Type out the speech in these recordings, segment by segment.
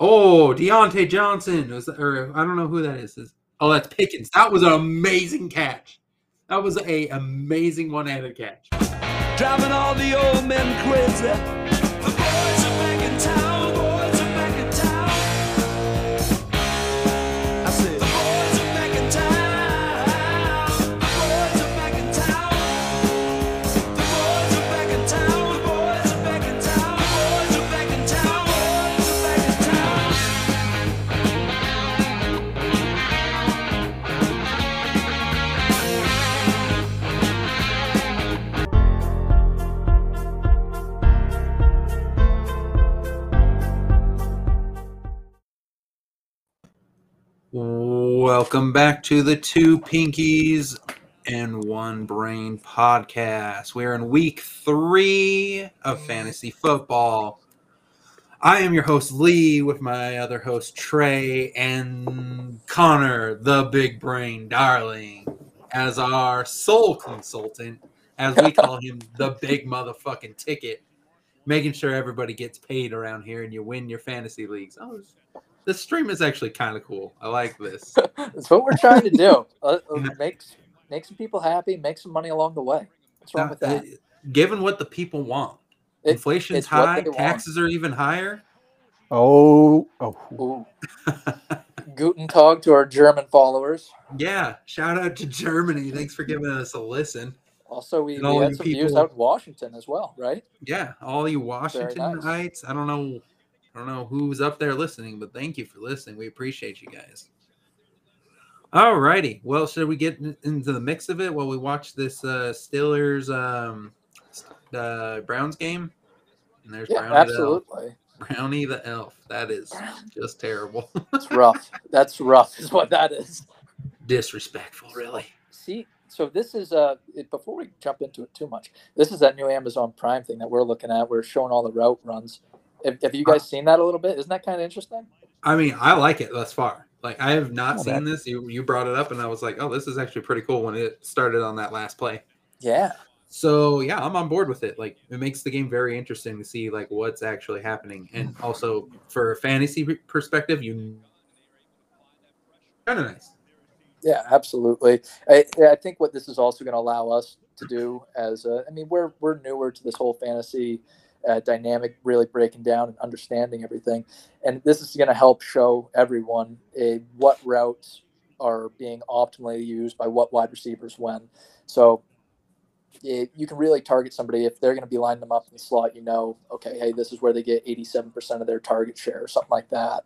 Oh, Diontae Johnson. Was or I don't know who that is. Oh, that's Pickens. That was an amazing catch. That was a amazing one-handed catch. driving all the old men crazy. Welcome back to the Two Pinkies and One Brain podcast. We're in week three of fantasy football. I am your host, Lee, with my other host, Trey, and Connor, the big brain darling, as our sole consultant, as we call him, the big motherfucking ticket, making sure everybody gets paid around here and you win your fantasy leagues. Oh, this stream is actually kind of cool. I like this. That's what we're trying to do. Uh, uh, make make some people happy, make some money along the way. What's wrong with that? uh, Given what the people want, It- inflation's high, they want. taxes are even higher. Oh, oh, Ooh. Guten Tag to our German followers. yeah, shout out to Germany. Thanks for giving us a listen. Also, we, And all we had some views out in Washington as well, right? Yeah, all you nice. Washingtonites. I don't know, I don't know who's up there listening, but thank you for listening. We appreciate you guys. All righty. Well, should we get into the mix of it while we watch this uh, Steelers um, uh, Browns game? And there's Yeah, Brownie the elf. absolutely. Brownie the elf. That is just terrible. It's rough. That's rough, is what that is. Disrespectful, really. See, so this is uh before we jump into it too much. This is that new Amazon Prime thing that we're looking at. We're showing all the route runs. Have, have you guys seen that a little bit? Isn't that kind of interesting? I mean, I like it thus far. Like I have not Oh, seen that- this. You you brought it up, and I was like, oh, this is actually pretty cool when it started on that last play. Yeah. So yeah, I'm on board with it. Like it makes the game very interesting to see like what's actually happening, and also for a fantasy perspective, you kind of nice. Yeah, absolutely. I, I think what this is also going to allow us to do as a, I mean, we're we're newer to this whole fantasy uh, dynamic, really breaking down and understanding everything, and this is going to help show everyone a, what routes are being optimally used by what wide receivers when. So it, you can really target somebody if they're going to be lining them up in the slot. You know, okay, hey, this is where they get eighty-seven percent of their target share, or something like that.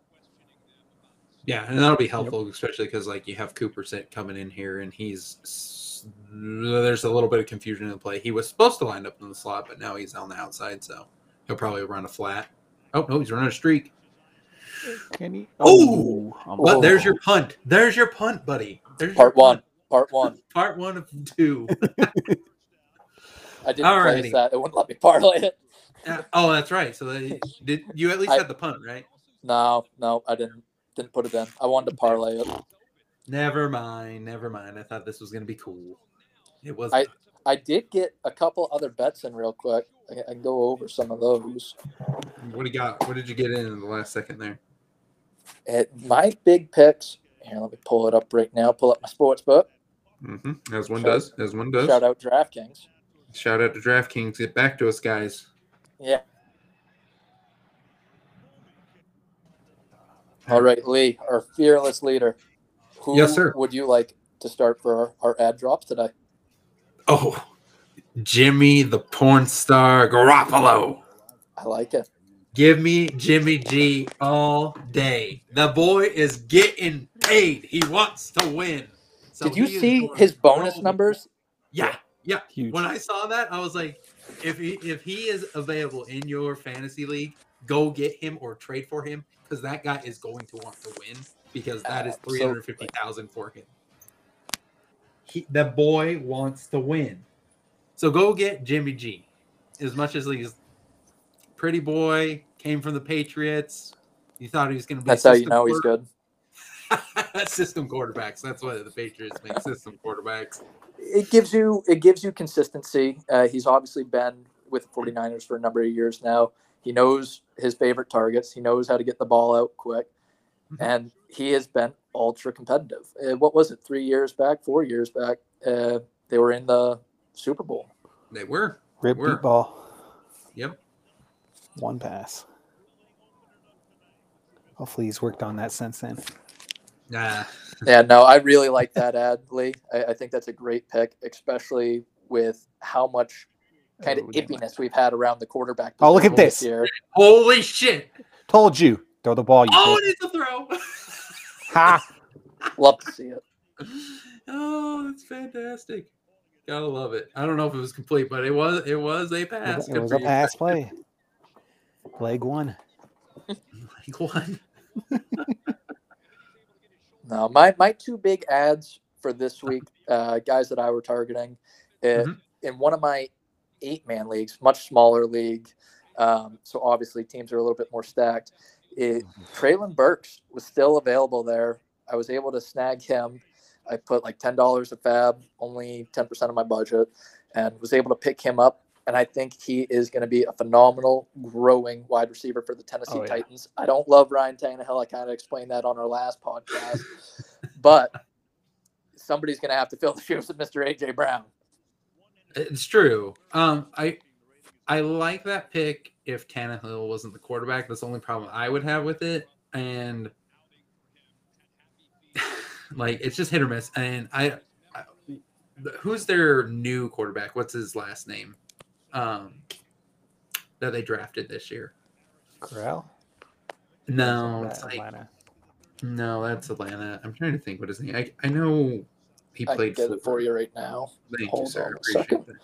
Yeah, and that'll be helpful, especially because like you have Cooper coming in here, and he's s- there's a little bit of confusion in the play. He was supposed to line up in the slot, but now he's on the outside, so he'll probably run a flat. Oh no, he's running a streak. can he? Oh! I'm Well, there's your punt. There's your punt, buddy. There's your Part one. Part one. Part one of two. I didn't Alrighty. place that. It wouldn't let me parlay it. Uh, oh, that's right. So they, did you at least I- had the punt, right? No, no, I didn't. Didn't put it in. I wanted to parlay it. Never mind. Never mind. I thought this was gonna be cool. It was. I- I did get a couple other bets in real quick. I, I can go over some of those. what do you got? What did you get in in the last second there? At my big picks. Here, let me pull it up right now. Pull up my sports book. Mm-hmm. As one Shout- does. As one does. Shout out DraftKings. Shout out to DraftKings. Get back to us, guys. Yeah. All right, Lee, our fearless leader. Who Yes, sir. would you like to start for our, our add drops today? Oh, Jimmy the porn star Garoppolo. I like it. Give me Jimmy G all day. The boy is getting paid. He wants to win. So Did you see his bonus all numbers? Yeah, yeah. huge. When I saw that, I was like, if he if he is available in your fantasy league, go get him or trade for him because that guy is going to want to win because that is three Absolutely. hundred fifty thousand for him. He, the boy wants to win, so go get Jimmy G. As much as he's pretty boy, came from the Patriots. You thought he was going to be. a That's how you know he's good. system quarterbacks. That's why the Patriots make system quarterbacks. It gives you it gives you consistency. Uh, he's obviously been with the 49ers for a number of years now. He knows his favorite targets. He knows how to get the ball out quick. And he has been ultra competitive. Uh, what was it? Three years back, four years back, uh, they were in the Super Bowl. They were. Rip Were. deep ball. Yep. One pass. Hopefully he's worked on that since then. Nah. Yeah, no, I really like that add, Lee. I, I think that's a great pick, especially with how much kind of Oh, damn. ippiness we've had around the quarterback. Oh, look at position this. year. Holy shit! Told you. Throw the ball, you Oh, bitch. it is a throw. Ha! Love to see it. oh, that's fantastic. Gotta love it. I don't know if it was complete, but it was. It was a It pass. was, it was a pass play. Leg one. Leg one. No, my my two big adds for this week, uh, guys that I were targeting, uh, Mhm. in one of my eight man leagues, much smaller league. Um, so obviously teams are a little bit more stacked. It, Treylon Burks was still available there. I was able to snag him. I put like ten dollars a fab, only ten percent of my budget, and was able to pick him up. And I think he is going to be a phenomenal, growing wide receiver for the Tennessee Oh, yeah. Titans. I don't love Ryan Tannehill. I kind of explained that on our last podcast, but somebody's going to have to fill the shoes of Mr. AJ Brown. It's true. Um, I I like that pick if Tannehill wasn't the quarterback. That's the only problem I would have with it, and like it's just hit or miss. And I, I who's their new quarterback? What's his last name? Um, that they drafted this year. Corral? No, it's like, Atlanta. no, that's Atlanta. I'm trying to think what his name. I, I know he I can played get it for you right now. Thank you, Hold sir. on a Appreciate second. that.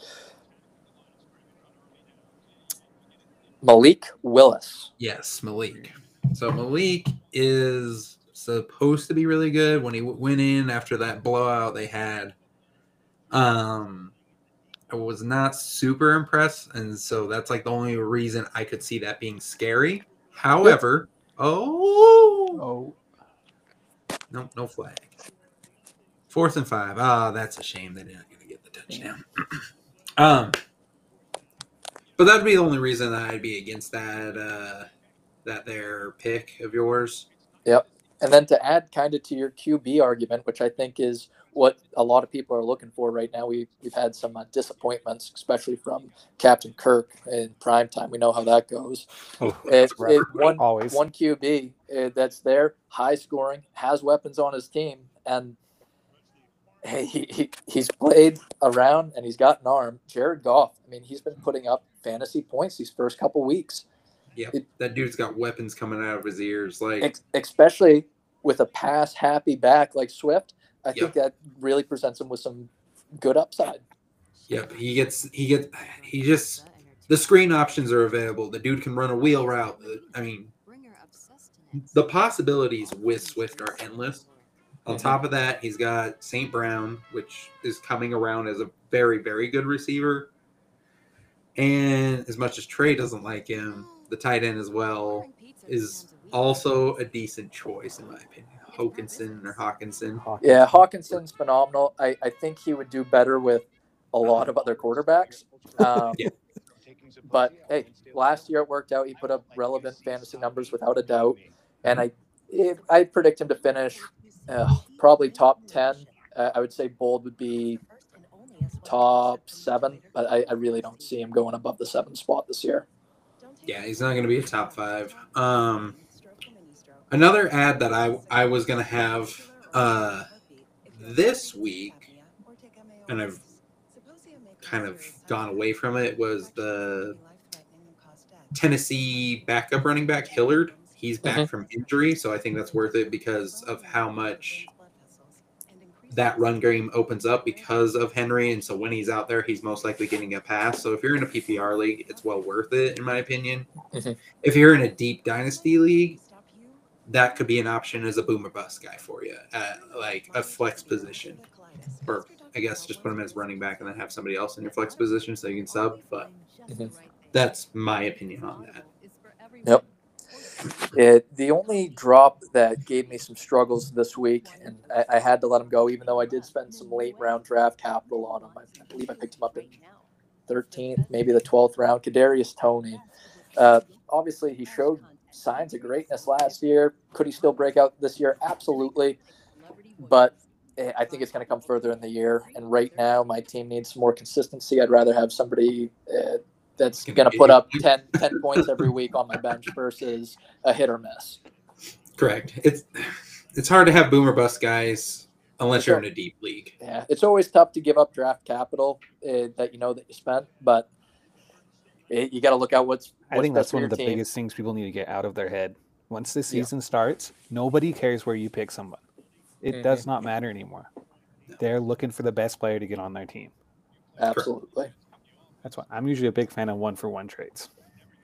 Malik Willis. Yes, Malik. So Malik is supposed to be really good. When he w- went in after that blowout they had, um, I was not super impressed, and so that's like the only reason I could see that being scary. However, oh Oh, no, no flag. Fourth and five. Ah, that's a shame they're not going to get the touchdown. um, but that'd be the only reason that I'd be against that. Uh, that their pick of yours. Yep. And then to add kind of to your QB argument, which I think is what a lot of people are looking for right now, we, we've had some uh, disappointments, especially from Captain Kirk in prime time. We know how that goes. oh It, it, one, always. one QB uh, that's there, high scoring, has weapons on his team, and hey, he, he, he's played around and he's got an arm. Jared Goff, I mean, he's been putting up fantasy points these first couple weeks. Yeah, It- that dude's got weapons coming out of his ears. Like, ex- especially with a pass happy back like Swift. I Yeah. think that really presents him with some good upside. yep, he gets he gets he just the screen options are available. The dude can run a wheel route. I mean, the possibilities with Swift are endless. On Mhm. top of that, he's got St. Brown, which is coming around as a very, very good receiver. And as much as Trey doesn't like him, the tight end as well is also a decent choice, in my opinion. Hokinson or Hawkinson. Hawkins. Yeah, Hawkinson's phenomenal. I, I think he would do better with a lot of other quarterbacks. Um, Yeah. But hey, last year it worked out. He put up relevant fantasy numbers without a doubt, and I if, I predict him to finish uh, probably top ten. Uh, I would say bold would be top seven, but I, I really don't see him going above the seven spot this year. Yeah, he's not going to be a top five. Um, another add that I I was going to have uh, this week, and I've kind of gone away from it, was the Tennessee backup running back Hilliard. He's back Mhm. from injury, so I think that's worth it because of how much that run game opens up because of Henry. And so when he's out there, he's most likely getting a pass. So if you're in a PPR league, it's well worth it, in my opinion. Mhm. If you're in a deep dynasty league, that could be an option as a boomer bust guy for you, at like a flex position. Or I guess just put him as running back and then have somebody else in your flex position so you can sub. But Mhm. that's my opinion on that. Yep. It, the only drop that gave me some struggles this week, and I, I had to let him go, even though I did spend some late round draft capital on him. I, I believe I picked him up in 13th, maybe the 12th round. Kadarius Toney. Uh, obviously he showed signs of greatness last year. Could he still break out this year? Absolutely. But eh, I think it's going to come further in the year. And right now, my team needs more consistency. I'd rather have somebody uh, that's Gonna going to be- put up 10, 10 points every week on my bench versus a hit or miss. Correct. It's it's hard to have boomer bust guys unless you're in a deep league. Yeah, it's always tough to give up draft capital uh, that you know that you spent, but it, you got to look out what's. I think that's for one of the team. biggest things people need to get out of their head. Once the Yeah. season starts, nobody cares where you pick someone. It Mm-hmm. does not matter anymore. They're looking for the best player to get on their team. Absolutely. That's why I'm usually a big fan of one for one trades.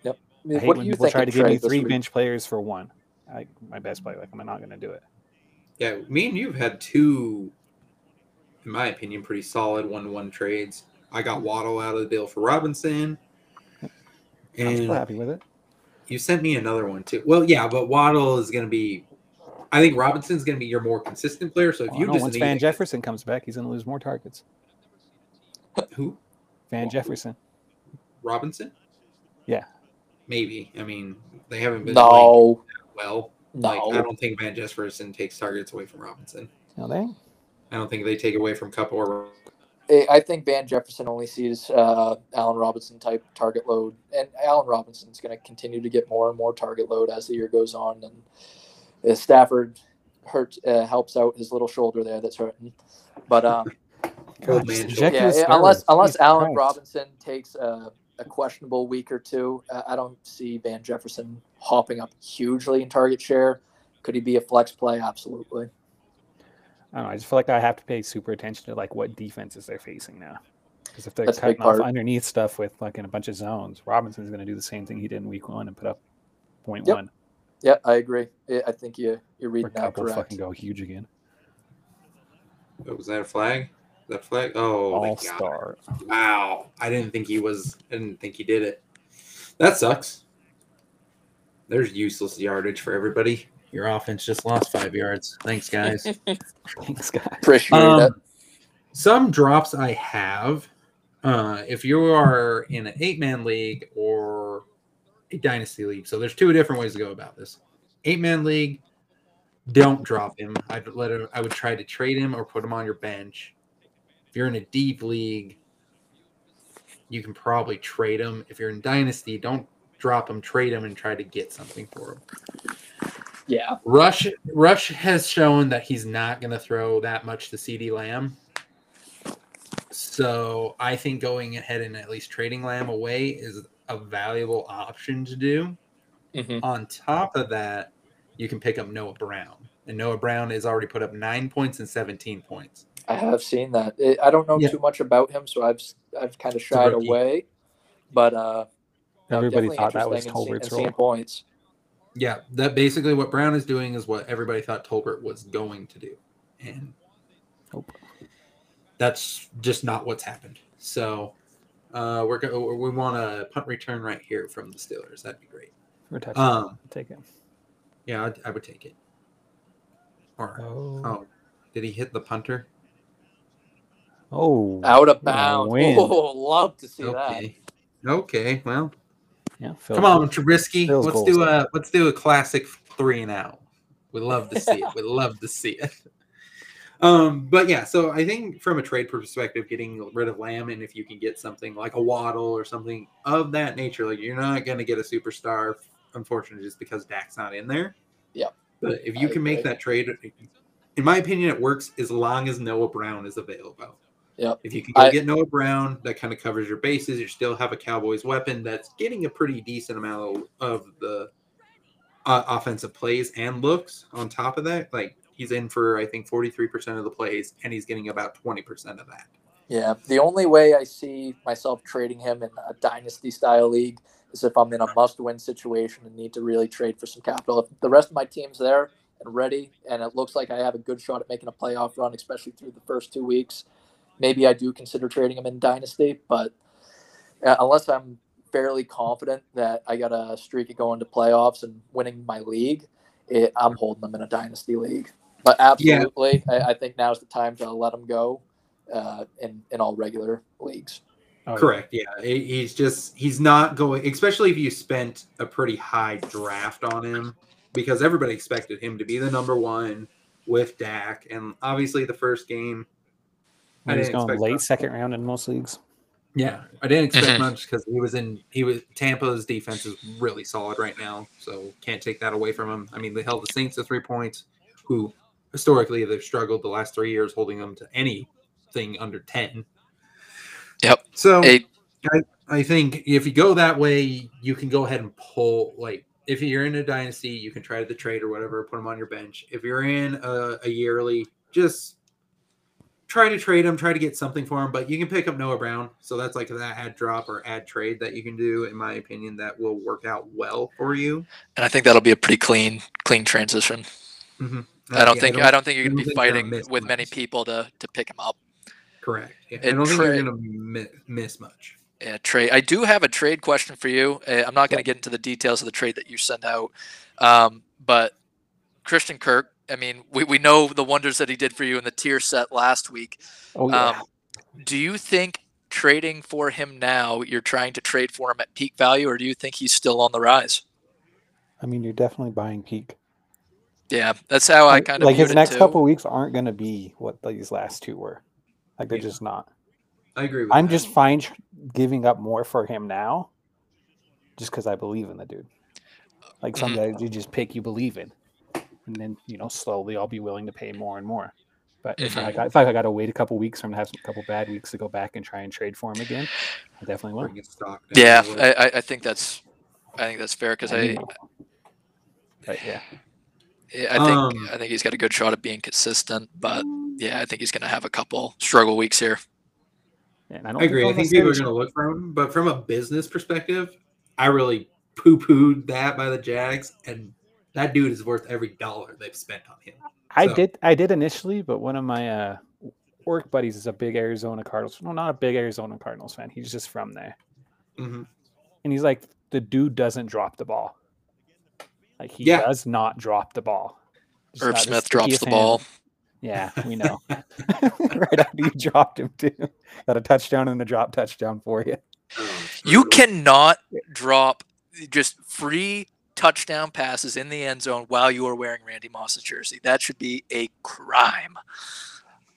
Yep. I mean, hate what do when you people try to give me three bench players for one. I, my best player, like I'm not going to do it. Yeah, me and you've had two, in my opinion, pretty solid one-one trades. I got hmm. Waddle out of the deal for Robinson, I'm still and happy with it. you sent me another one too. Well, yeah, but Waddle is going to be. I think Robinson's going to be your more consistent player. So if Well, you no, just once need Van a- Jefferson comes back, he's going to lose more targets. who Van Well, Jefferson. Robinson, Yeah. maybe. I mean, they haven't been playing No, well. no. Like, I don't think Van Jefferson takes targets away from Robinson. No, they. I don't think they take away from Kupp or I I think Van Jefferson only sees uh, Allen Robinson type target load, and Allen Robinson's going to continue to get more and more target load as the year goes on. And Stafford hurts uh, helps out his little shoulder there that's hurting, but um, Old God, man just shoulder. inject yeah, yeah, unless steroids. unless Jesus Allen Christ. Robinson takes a, a questionable week or two, uh, I don't see Van Jefferson hopping up hugely in target share. Could he be a flex play? Absolutely. I don't know. I just feel like I have to pay super attention to like what defenses they're facing now. Because if they're That's cutting off part. underneath stuff with like in a bunch of zones, Robinson's going to do the same thing he did in week one and put up point Yep. one. Yeah, I agree. I I think you you're Or reading that Kupp will correct. fucking go huge again. Oh, was that a flag? Is that a flag? Oh, All star. Wow. I didn't think he was. I didn't think he did it. That sucks. There's useless yardage for everybody. Your offense just lost five yards. Thanks, guys. Thanks, guys. Appreciate it. um, some drops I have. Uh, if you are in an eight man league or a dynasty league, so there's two different ways to go about this. Eight man league, don't drop him. I'd let him. I would try to trade him or put him on your bench. If you're in a deep league, you can probably trade them. If you're in dynasty, don't drop them, Trade them, and try to get something for them. Yeah. Rush Rush has shown that he's not going to throw that much to CeeDee Lamb. So I think going ahead and at least trading Lamb away is a valuable option to do. Mhm. On top of that, you can pick up Noah Brown. And Noah Brown has already put up nine points and 17 points. I have seen that. It, I don't know Yeah. too much about him, so I've I've kind of shied away. But uh, Everybody definitely thought that was interesting and Tolbert's and role. points. Yeah, that basically what Brown is doing is what everybody thought Tolbert was going to do. And Nope. that's just not what's happened. So uh, we're go- we want a punt return right here from the Steelers. That'd be great. For a touchdown. Um, Take it. yeah, I'd, I would take it. Or Oh. oh, did he hit the punter? Oh. Out of bounds. win. Oh, love to see that. Okay. Okay. Well, Yeah. Come on, Trubisky. Phil's Let's goals do there. a let's do a classic three and out. We love to see it. We love to see it. Um, but yeah, so I think from a trade perspective, getting rid of Lamb and if you can get something like a Waddle or something of that nature, like you're not going to get a superstar, unfortunately, just because Dak's not in there. Yeah. But if you I can make agree. that trade, in my opinion, it works as long as Noah Brown is available. Yep. If you can I- get Noah Brown, that kind of covers your bases. You still have a Cowboys weapon that's getting a pretty decent amount of, the uh, offensive plays and looks. On top of that, like he's in for I think forty three percent of the plays, and he's getting about twenty percent of that. Yeah. The only way I see myself trading him in a dynasty style league is if I'm in a must win situation and need to really trade for some capital. If the rest of my team's there and ready, and it looks like I have a good shot at making a playoff run, especially through the first two weeks, maybe I do consider trading him in dynasty. But uh, unless I'm fairly confident that I got a streak of going to playoffs and winning my league, it, I'm holding them in a dynasty league. But absolutely, I, I think now's the time to let him go uh, in in all regular leagues. Oh. Correct. Yeah, He- he's just he's not going. Especially if you spent a pretty high draft on him, because everybody expected him to be the number one with Dak, and obviously the first game. I He's didn't going expect late much. second round in most leagues. Yeah, I didn't expect much because he was in. He was Tampa's defense is really solid right now, so can't take that away from him. I mean, they held the Saints to three points, who historically they've struggled the last three years holding them to anything under ten. Yep. So Eight. I think if you go that way, you can go ahead and pull. Like, if you're in a dynasty, you can try to the trade or whatever, put them on your bench. If you're in a, a yearly, just try to trade them, try to get something for them. But you can pick up Noah Brown. So that's like that add drop or add trade that you can do, in my opinion, that will work out well for you. And I think that'll be a pretty clean, clean transition. Mhm. I don't Yeah, think I don't think you're I going don't to be think they're gonna fighting miss with many people to to pick him up. correct. Yeah, I And don't think you're going to mi- miss much. Yeah, trade. I do have a trade question for you. Uh, I'm not going to get into the details of the trade that you sent out, um, but Christian Kirk. I mean, we, we know the wonders that he did for you in the tier set last week. Oh yeah. Um, do you think trading for him now, you're trying to trade for him at peak value, or do you think he's still on the rise? I mean, you're definitely buying peak. Yeah, that's how I Like- kind of like viewed his next too. couple weeks aren't going to be what these last two were. Like they're Yeah. just not. I agree with I'm that. just fine giving up more for him now, just because I believe in the dude. Like some Mhm. guys you just pick you believe in, and then you know slowly I'll be willing to pay more and more. But if I Mhm. got, if I got to wait a couple weeks for him to have a couple bad weeks to go back and try and trade for him again, I definitely will. bring his stock Yeah. I, I- I think that's I think that's fair because I I, mean, But yeah, I think Um, I think he's got a good shot at being consistent. But yeah, I think he's going to have a couple struggle weeks here. and I don't I agree. I think people are going to look for him, but from a business perspective, I really poo pooed that by the Jags, and that dude is worth every dollar they've spent on him. I So- did I did initially, but one of my uh, work buddies is a big Arizona Cardinals. No, not a big Arizona Cardinals fan. He's just from there, Mhm. and he's like, the dude doesn't drop the ball. Like he Yeah. does not drop the ball. Just Herb Smith drops the hand. ball. Yeah, we know. right after you dropped him too, got a touchdown and a drop touchdown for you. You cannot drop just free touchdown passes in the end zone while you are wearing Randy Moss's jersey. That should be a crime.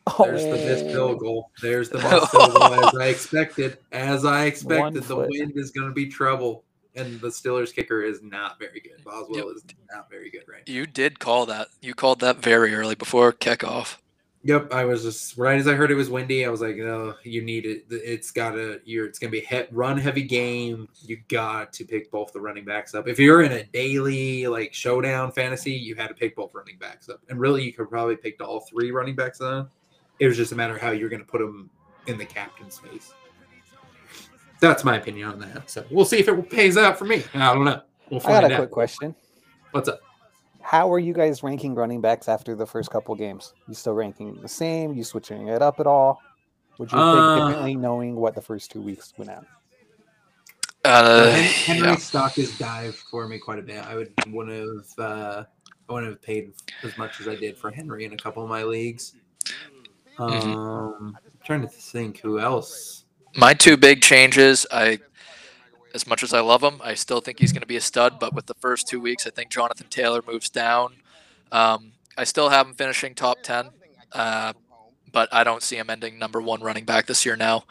Oh. There's the missed field goal. There's the missed field goal as I expected. As I expected, the wind is going to be trouble, and the Steelers kicker is not very good. Boswell is not very good right now. You did call that. You called that very early before kickoff. Yep, I was just right as I heard it was windy. I was like, "No, you need it. It's got to. You're. It's gonna be a he- run heavy game. You got to pick both the running backs up. If you're in a daily like showdown fantasy, you had to pick both running backs up. And really, you could probably pick all three running backs up. It was just a matter of how you're gonna put them in the captain's space. That's my opinion on that. So we'll see if it pays out for me. I don't know. We'll I got find a out. quick question. What's up? How are you guys ranking running backs after the first couple games? You still ranking the same? You switching it up at all? Would you Uh, think differently knowing what the first two weeks went out? Uh, Henry yeah. stock has dived for me quite a bit. I would wouldn't have uh, I wouldn't have paid as much as I did for Henry in a couple of my leagues. Mm-hmm. Um, I'm trying to think who else. My two big changes, I as much as I love him, I still think he's going to be a stud. But with the first two weeks, I think Jonathan Taylor moves down. Um, I still have him finishing top ten, uh, but I don't see him ending number one running back this year now.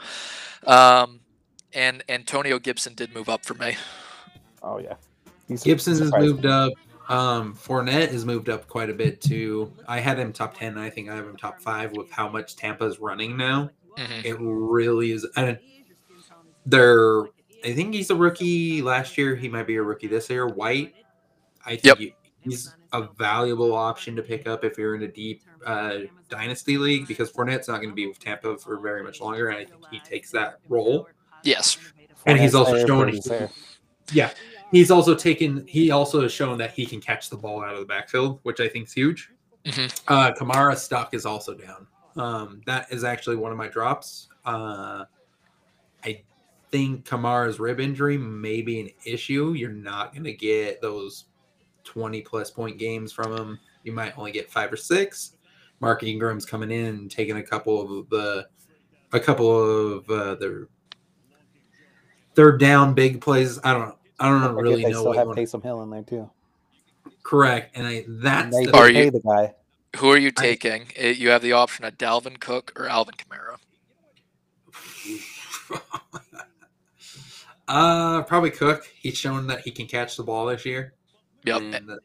Um, and Antonio Gibson did move up for me. Oh yeah, He's Gibson has moved up. Um, Fournette has moved up quite a bit too. I had him top ten. I think I have him top five with how much Tampa's running now. Mhm. It really is. And they're. I think he's a rookie last year. He might be a rookie this year. White. I think Yep. he- he's a valuable option to pick up if you're in a deep uh, dynasty league because Fournette's not going to be with Tampa for very much longer, and I think he takes that role. Yes. And he's also there, shown Brady's there. Yeah, he's also taken. He also has shown that he can catch the ball out of the backfield, which I think is huge. Mhm. Uh, Kamara's stock is also down. Um, that is actually one of my drops. Uh, I think Kamara's rib injury may be an issue. You're not going to get those 20 plus point games from him. You might only get five or six. Mark Ingram's coming in and taking a couple of the, a couple of uh, the they're down big plays. I don't. I don't Don't really they know still what. have you wanna- Taysom Hill in there too. correct, and I, And that's they the, Are you- the guy. Who are you taking? Eh, You have the option of Dalvin Cook or Alvin Kamara. Uh, probably Cook. He's shown that he can catch the ball this year. Yep. And the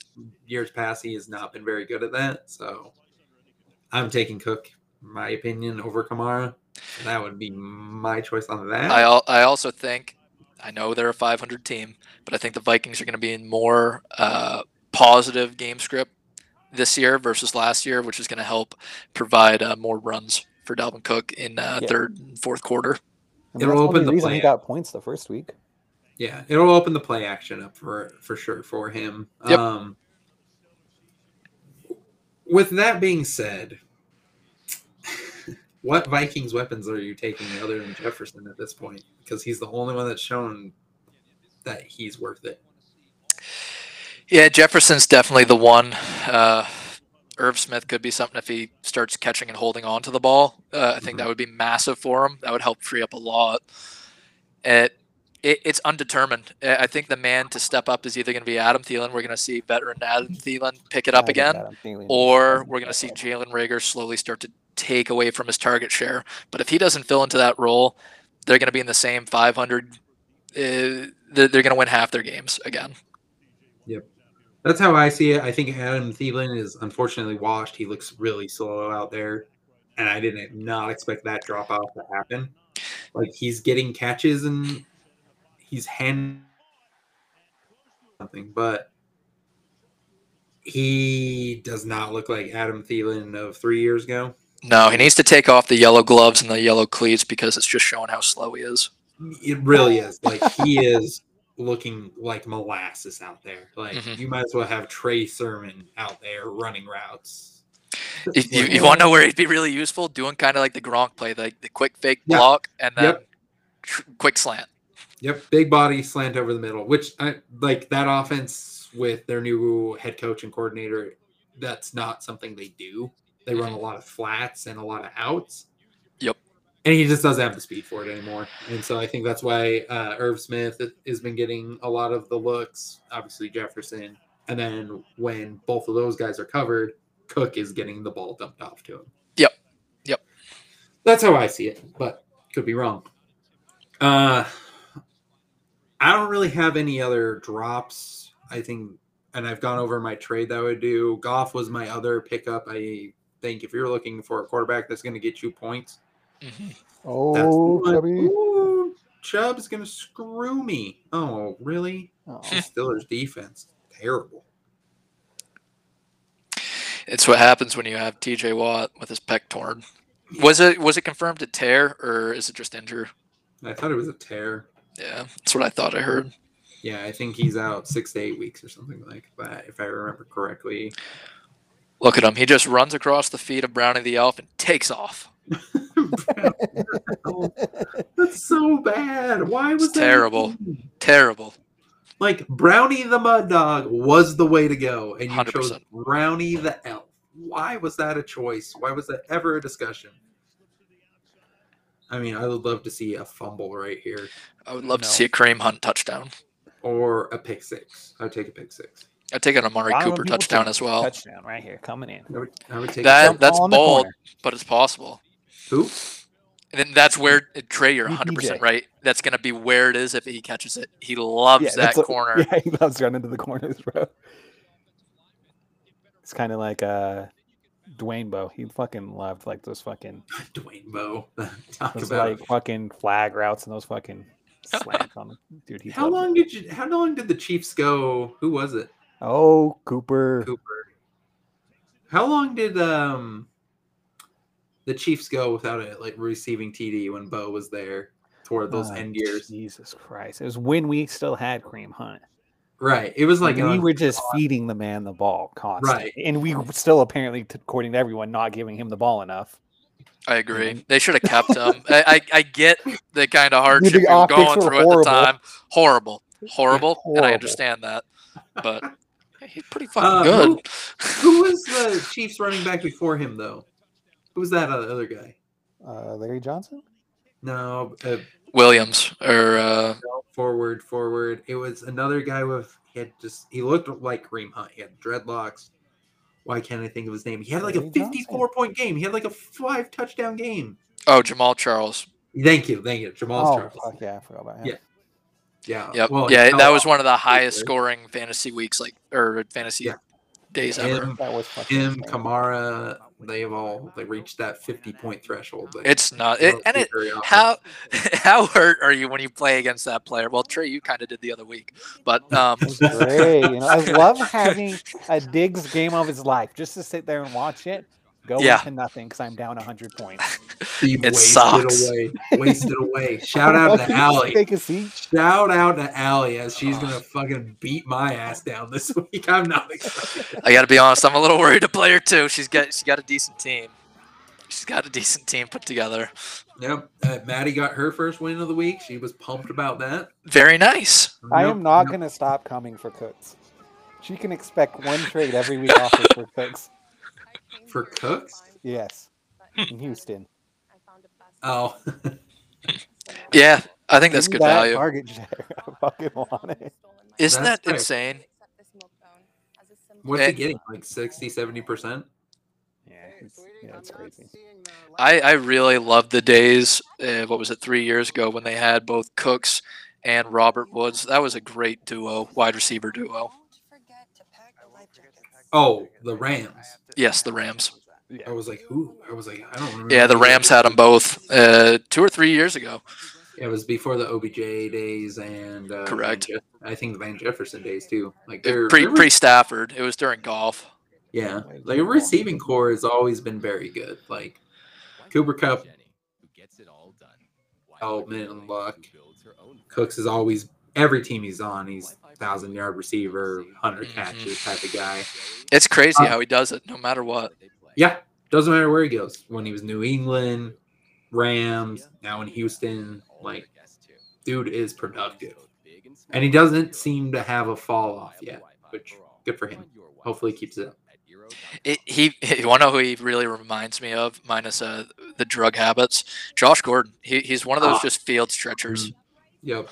years past, he has not been very good at that. So I'm taking Cook, my opinion, over Kamara. That would be my choice on that. I al- I also think I know they're a 500 team, but I think the Vikings are going to be in more uh, positive game script this year versus last year, which is going to help provide uh, more runs for Dalvin Cook in uh, Yeah. third and fourth quarter. I mean, It'll that's the open the reason he got points the first week. yeah, it'll open the play action up for for sure for him. Yep. Um, with that being said, what Vikings weapons are you taking other than Jefferson at this point? Because he's the only one that's shown that he's worth it. Yeah, Jefferson's definitely the one. Uh, Irv Smith could be something if he starts catching and holding on to the ball. Uh, I think Mhm. that would be massive for him. That would help free up a lot. It, it it's undetermined. I I think the man to step up is either going to be Adam Thielen. We're going to see veteran Adam Thielen pick it up again, or we're going to see. Jalen Reagor slowly start to take away from his target share. But if he doesn't fill into that role, they're going to be in the same 500. Uh, they're they're going to win half their games again. That's how I see it. I think Adam Thielen is unfortunately washed. He looks really slow out there, and I didn't not expect that drop off to happen. Like he's getting catches and he's hand something, but he does not look like Adam Thielen of three years ago. No, he needs to take off the yellow gloves and the yellow cleats because it's just showing how slow he is. It really is. Like he is looking like molasses out there. Like Mhm. you might as well have Trey Sermon out there running routes. If you, you want to know where he'd be really useful? Doing kind of like the Gronk play, like the quick fake Yeah. block and then Yep. tr- quick slant. Yep, big body slant over the middle, which I like that offense with their new head coach and coordinator. That's not something they do. They run a lot of flats and a lot of outs. And he just doesn't have the speed for it anymore. And so I think that's why uh, Irv Smith has been getting a lot of the looks. Obviously Jefferson, and then when both of those guys are covered, Cook is getting the ball dumped off to him. Yep. Yep. That's how I see it, but could be wrong. Uh, I don't really have any other drops. I think, and I've gone over my trade that I would do. Goff was my other pickup. I think if you're looking for a quarterback that's going to get you points, Mhm. that's the Oh, one. Chubby. Ooh, Chubb's going to screw me. Oh, really? Oh. Steelers defense terrible. It's what happens when you have T.J. Watt with his pec torn. Was it was it confirmed to tear or is it just injured? I thought it was a tear. Yeah, that's what I thought I heard. Yeah, I think he's out six to eight weeks or something like that, if I remember correctly. Look at him. He just runs across the feet of Brownie the Elf and takes off. That's so bad. Why was It's that? terrible. Terrible. Like Brownie the Mud Dog was the way to go, and you chose 100%. Brownie the Elf. Why was that a choice? Why was that ever a discussion? I mean, I would love to see a fumble right here I would love No. to see a Kareem Hunt touchdown. or a pick six. I'd take a pick six. I'd take an Amari Donovan Cooper touchdown as well. Touchdown right here, coming in. I would, I would take That- a that's ball in the bold. But it's possible. Who? And then that's where Trey, you're 100 percent right. That's gonna be where it is if he catches it. He loves that that's a- corner. yeah, he loves running to the corners, bro. It's kind of like uh, Dwayne Bowe. He fucking loved like those fucking Dwayne Bowe. Talk those about like fucking flag routes and those fucking slants on the dude. He how long did you? How long did the Chiefs go? Who was it? Oh, Cooper. Cooper. How long did um the Chiefs go without a like receiving TD when Bowe was there toward those Oh, end years? Jesus Christ! It was when we still had Kareem Hunt. Right. It was like Like we an- were just feeding the man the ball constantly, Right. and we were still apparently, according to everyone, not giving him the ball enough. I agree. They should have kept him. I, I, I get the kind of the hardship you're going were through at the time. Horrible, horrible, and I understand that. But he's pretty Uh, fucking good. who was the Chiefs running back before him though? Who was that other guy? Uh, Larry Johnson. No, uh, Williams or uh, no, forward, forward. It was another guy with he had just he looked like Kareem Hunt. He had dreadlocks. Why can't I think of his name? He had like a Randy Johnson. 54 point game. He had like a five touchdown game. oh Jamaal Charles. Thank you, thank you, Jamaal Oh, Charles. fuck yeah, I forgot about him. Yeah. Yeah, Yep. well, yeah, that was one of the highest Good. scoring fantasy weeks, like or fantasy Yeah. days ever. Him, That was fucking him, insane. Kamara, they've all they reached that 50 point threshold. but It's not, it, and do it. How how hurt are you when you play against that player? Well, Trey, you kind of did the other week, but um, great. You know, I love having a Diggs game of his life just to sit there and watch it go Yeah. into nothing because I'm down 100 points. He It wasted sucks. away. Wasted away. Shout out to Allie. Take a seat. Shout out to Allie as she's gonna fucking beat my ass down this week. I'm not excited. I got to be honest, I'm a little worried to play her too. She's got she's got a decent team. She's got a decent team put together. Yep. Uh, Maddie got her first win of the week. She was pumped about that. Very nice. I Nope, am not nope. going to stop coming for Cooks. She can expect one trade every week off her for Cooks. For cooks. Yes, in Houston. Oh, Yeah, I think that's good that value. Target share. I fucking want it. Isn't That's that right. insane? what's he getting? Like 60, 70 percent. Yeah, it's, yeah, it's crazy. I, I really loved the days. Uh, what was it? Three years ago when they had both Cooks and Robert Woods. That was a great duo, wide receiver duo. Oh, the Rams. Yes, the Rams. I was like, who? I was like, I don't remember. Yeah, the Rams had them both uh, two or three years ago. It was before the OBJ days and uh, Correct. Van Jeff- I think the Van Jefferson days too. Like they're pre pre Stafford. It was during Goff. yeah, like a receiving corps has always been very good. Like Cooper Kupp, Altman, and Luck. Cooks is always every team he's on. He's thousand yard receiver, 100 Mhm. catches type of guy. It's crazy Uh, how he does it, no matter what. Yeah, doesn't matter where he goes. When he was New England, Rams, now in Houston, like dude is productive, and he doesn't seem to have a fall off yet, which good for him. Hopefully, he keeps it up. It, he, you want to know who he really reminds me of, minus uh, the drug habits? Josh Gordon. He, he's one of those Ah. just field stretchers. Yep.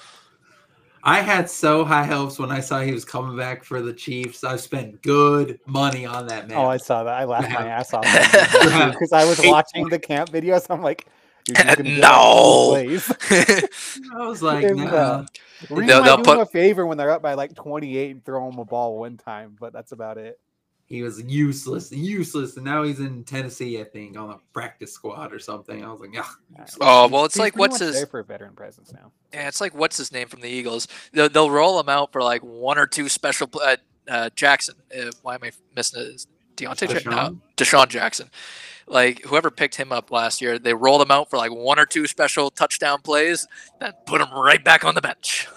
I had so high hopes when I saw he was coming back for the Chiefs. I've spent good money on that man. Oh, I saw that. I laughed my ass off because I was watching the camp videos. I'm like, "Dude, he's gonna get No. all these plays." I was like, And, nah. uh, Reid They'll- might they'll do put- him a favor when they're up by like 28 and throw him a ball one time, but that's about it. He was useless, useless, and now he's in Tennessee, I think, on a practice squad or something. I was like, yeah. oh well, it's He's like what's his? there for a veteran presence now. Yeah, it's like what's his name from the Eagles. They'll, they'll roll him out for like one or two special. Uh, uh, Jackson. Uh, why am I missing it? Deontay Jackson. No, DeSean? DeSean Jackson. Like whoever picked him up last year, they rolled him out for like one or two special touchdown plays, then put him right back on the bench.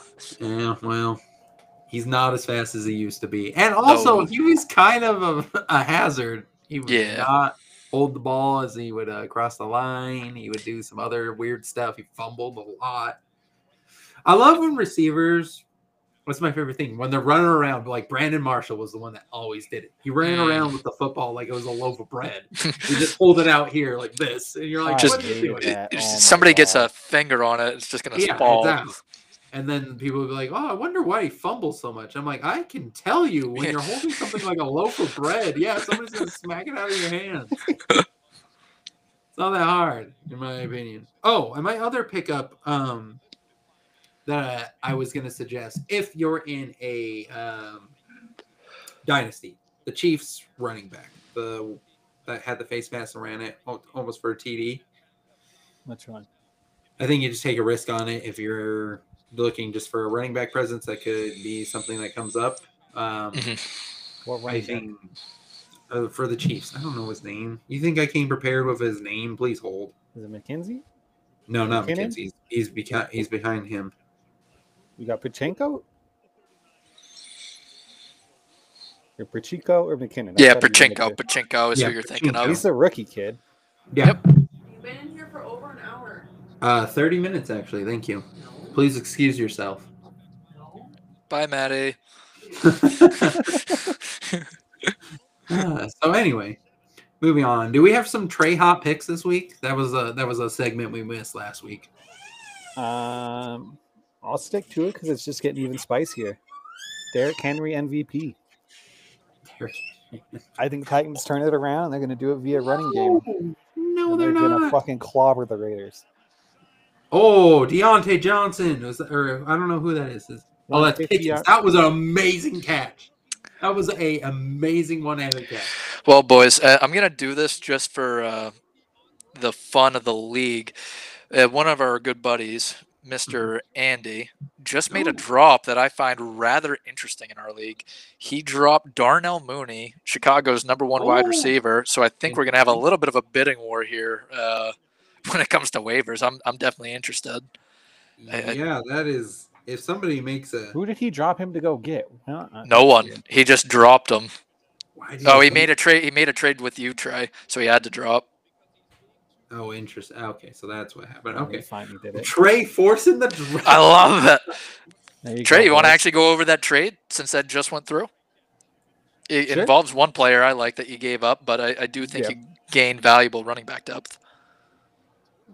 Yeah, well, he's not as fast as he used to be, and also No. he was kind of a, a hazard. He would Yeah. not hold the ball as he would uh, cross the line. He would do some other weird stuff. He fumbled a lot. I love when receivers. What's my favorite thing? When they're running around, like Brandon Marshall was the one that always did it. He ran Mm. around with the football like it was a loaf of bread. he just hold it out here like this, and you're like, Just- what are you hate doing? that. If Oh my somebody gets a finger on it, it's just gonna Yeah, fall. it's out. And then people will be like, "Oh, I wonder why he fumbles so much." I'm like, I can tell you when you're holding something like a loaf of bread. Yeah, somebody's gonna smack it out of your hand. It's not that hard, in my opinion. Oh, and my other pickup um, that I was gonna suggest, if you're in a um, dynasty, the Chiefs running back, the that had the face mask and ran it almost for a TD. Which one? I think you just take a risk on it if you're looking just for a running back presence. That could be something that comes up. Um, Mhm. What I running back? think uh, for the Chiefs, I don't know his name. You think I came prepared with his name? Please hold. Is it McKenzie? No, not McKinnon? McKenzie. He's behind. He's behind him. You got Pachenko? Or Pachico or McKinnon? Yeah, That's gotta be Pachinko. the two. Pachinko is Yeah, who you're thinking of. He's a rookie kid. Yeah. Yep. You've been in here for over an hour. Uh, thirty minutes actually. Thank you. Please excuse yourself. Bye, Maddie. Uh, so anyway, moving on. Do we have some Trey Hot picks this week? That was a that was a segment we missed last week. Um, I'll stick to it because it's just getting even spicier. Derrick Henry MVP. I think Titans turn it around. and They're going to do it via running game. No, and they're going to not. fucking clobber the Raiders. Oh, Diontae Johnson. Was or I don't know who that is. Oh, that's 150 Pickens. That was an amazing catch. That was a amazing one-handed catch. Well, boys, uh, I'm gonna do this just for uh, the fun of the league. Uh, one of our good buddies, Mr. Andy, just made a drop that I find rather interesting in our league. He dropped Darnell Mooney, Chicago's number one wide Oh. receiver. So I think we're gonna have a little bit of a bidding war here uh, when it comes to waivers. I'm I'm definitely interested. I- I- yeah, that is. If somebody makes a, Who did he drop him to go get? Well, uh, No one. He just dropped him. why Oh, he made a trade. He made a trade with you, Trey. So he had to drop. Oh, interesting. Okay, so that's what happened. he Okay, finally did it. Trey forcing the drop. I love that. There you Trey, go, you want to actually go over that trade since that just went through? It Sure. involves one player I like that you gave up, but I, I do think Yeah. you gained valuable running back depth.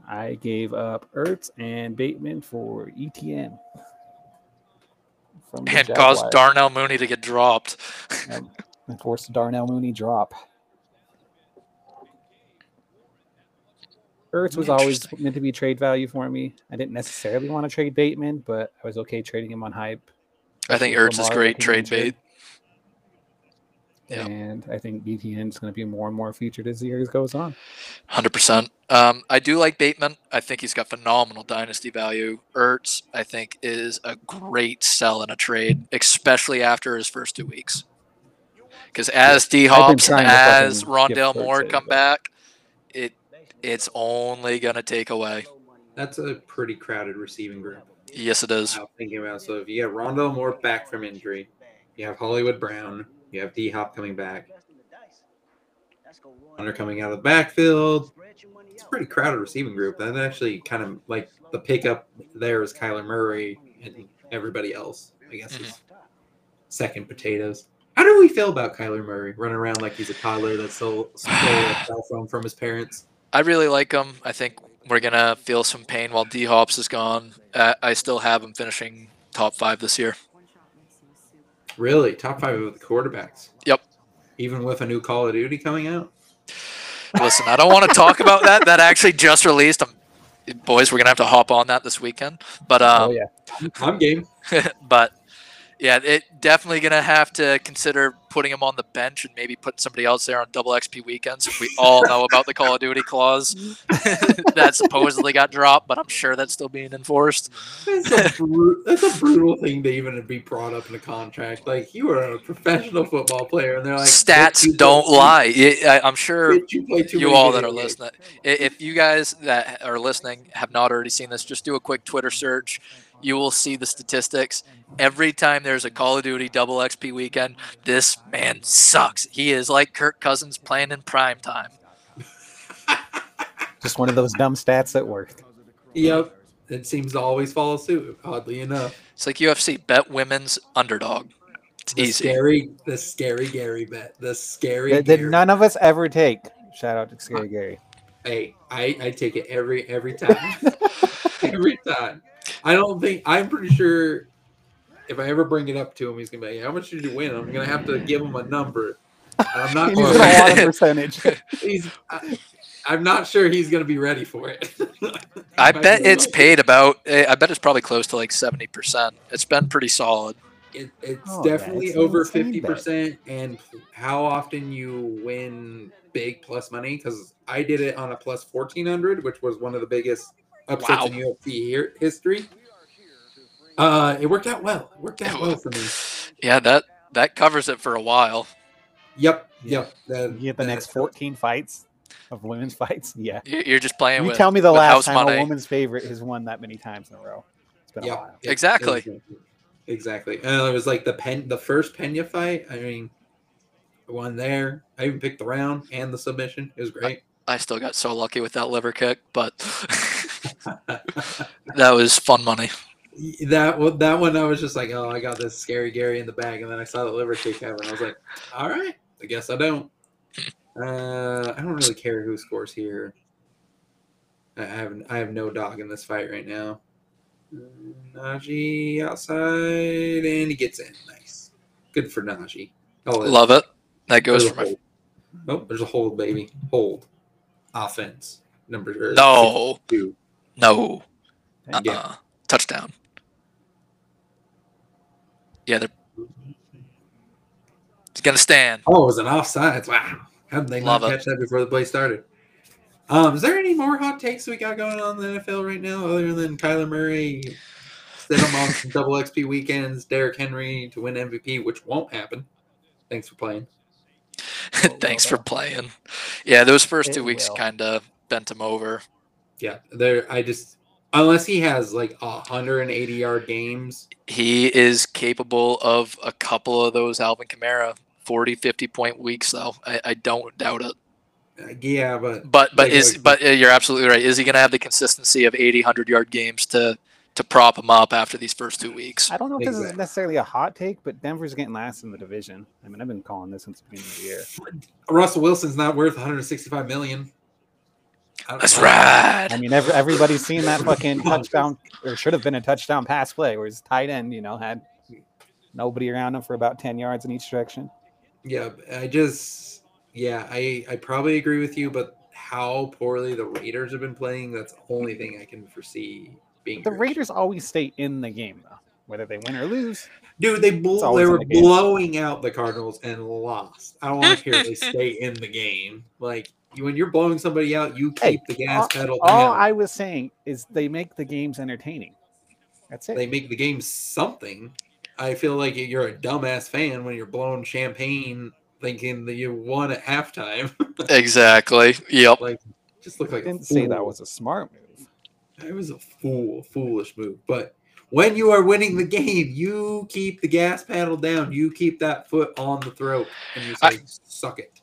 I gave up Ertz and Bateman for ETN. And caused Darnell Mooney to get dropped. and and forced Darnell Mooney drop. Ertz was always meant to be trade value for me. I didn't necessarily want to trade Bateman, but I was okay trading him on hype. I think Ertz is great trade bait. Yeah. And I think ETN is going to be more and more featured as the years goes on. Hundred percent. Um, I do like Bateman. I think he's got phenomenal dynasty value. Ertz, I think, is a great sell in a trade, especially after his first two weeks. Because as D Hops and as fucking Rondale Moore a- come back, it it's only gonna take away. That's a pretty crowded receiving group. Yes, it is. I was thinking about. So if you get Rondale Moore back from injury, you have Hollywood Brown, you have D Hop coming back, Hunter coming out of the backfield. It's a pretty crowded receiving group. And actually kind of like the pickup there is Kyler Murray and everybody else. I guess is second potatoes. How do we feel about Kyler Murray running around like he's a toddler that stole, stole a cell phone from his parents? I really like him. I think we're gonna feel some pain while D Hops is gone. Uh, I still have him finishing top five this year. Really, top five of the quarterbacks. Yep. Even with a new Call of Duty coming out. Listen, I don't want to talk about that. That actually just released. i boys, we're gonna have to hop on that this weekend. But um, oh yeah, I'm game. but yeah, it definitely gonna have to consider putting him on the bench and maybe put somebody else there on double XP weekends. We all know about the Call of Duty clause that supposedly got dropped, but I'm sure that's still being enforced. That's a, bru- that's a brutal thing to even be brought up in a contract. Like you are a professional football player, and they're like Stats you don't lie. I- I'm sure you you all that are listening, if you guys that are listening have not already seen this, just do a quick Twitter search. You will see the statistics. Every time there's a Call of Duty double XP weekend, this man sucks. He is like Kirk Cousins playing in prime time. just one of those dumb stats that work. Yep, it seems to always follow suit. Oddly enough, It's like UFC. Bet women's underdog. It's the easy. scary, the scary Gary bet, the scary. That, that Gary. none of us ever take. Shout out to Scary Gary. Hey, I, I take it every every time. every time. I don't think I'm pretty sure if I ever bring it up to him, he's gonna be like, "How much did you win?" I'm gonna have to give him a number. And I'm not. He's gonna sure- want a percentage. he's. I, I'm not sure he's gonna be ready for it. I bet it's paid about. eh, I bet it's probably close to like seventy percent. It's been pretty solid. It, it's Oh, definitely it's over insane fifty bet. percent. And how often you win big plus money? Because I did it on a plus fourteen hundred, which was one of the biggest upsets Wow. in UFC history. Uh, it worked out well. It worked out well for me. Yeah, that that covers it for a while. Yep, yep. That, You get the that- next 14 fights of women's fights. Yeah. You- You're just playing You with. tell me the last time money. a woman's favorite has won that many times in a row. It's been a Yep. while. It- Exactly. Exactly. Exactly. And it was like the pen, the first Pena fight. I mean, I won there. I even picked the round and the submission. It was great. I still got so lucky with that liver kick, but that was fun money. That one, that one, I was just like, oh, I got this scary Gary in the bag, and then I saw the liver kick happen. I was like, all right, I guess I don't. Uh, I don't really care who scores here. I have I have no dog in this fight right now. Najee outside, and he gets in. Nice. Good for Najee. Oh, Love it. That goes for my. Oh, there's a hold, baby. Hold. Offense. Number or No. two. no. Uh-uh. Yeah. Touchdown. Yeah, they're He's gonna stand. Oh, it was an offsides. Wow. How did they Love not it. catch that before the play started? Um, is there any more hot takes we got going on in the NFL right now other than Kyler Murray sit him on some double XP weekends, Derrick Henry to win MVP, which won't happen. Thanks for playing. Thanks for playing. Yeah, those first It two weeks kind of bent him over. Yeah, there. I just unless he has like 180 yard games. He is capable of a couple of those Alvin Kamara 40, 50 point weeks, though. I, I don't doubt it. uh, Yeah, but But but Like, is like- but uh, you're absolutely right. Is he going to have the consistency of 80, 100 yard games to to prop him up after these first two weeks? I don't know if this is necessarily a hot take, but Denver's getting last in the division. I mean, I've been calling this since the beginning of the year. Russell Wilson's not worth 165 million. I don't- That's I- right. I mean, every, everybody's seen that fucking touchdown, or should have been a touchdown pass play, where his tight end, you know, had nobody around him for about 10 yards in each direction. Yeah, I just yeah, I I probably agree with you, but how poorly the Raiders have been playing, that's the only thing I can foresee being The true. Raiders always stay in the game, though, whether they win or lose. Dude, they bl- they were the blowing out the Cardinals and lost. I don't want to hear they stay in the game. Like you- when you're blowing somebody out, you Hey, keep the gas all, pedal all. I was saying is they make the games entertaining. That's it. they make the game something. I feel like you're a dumbass fan when you're blowing champagne thinking that you won at halftime. Exactly. Yep. like just look I like a didn't say that was a smart move. It was a fool, foolish move. But when you are winning the game, you keep the gas pedal down. You keep that foot on the throat, and you say, I- "Suck it."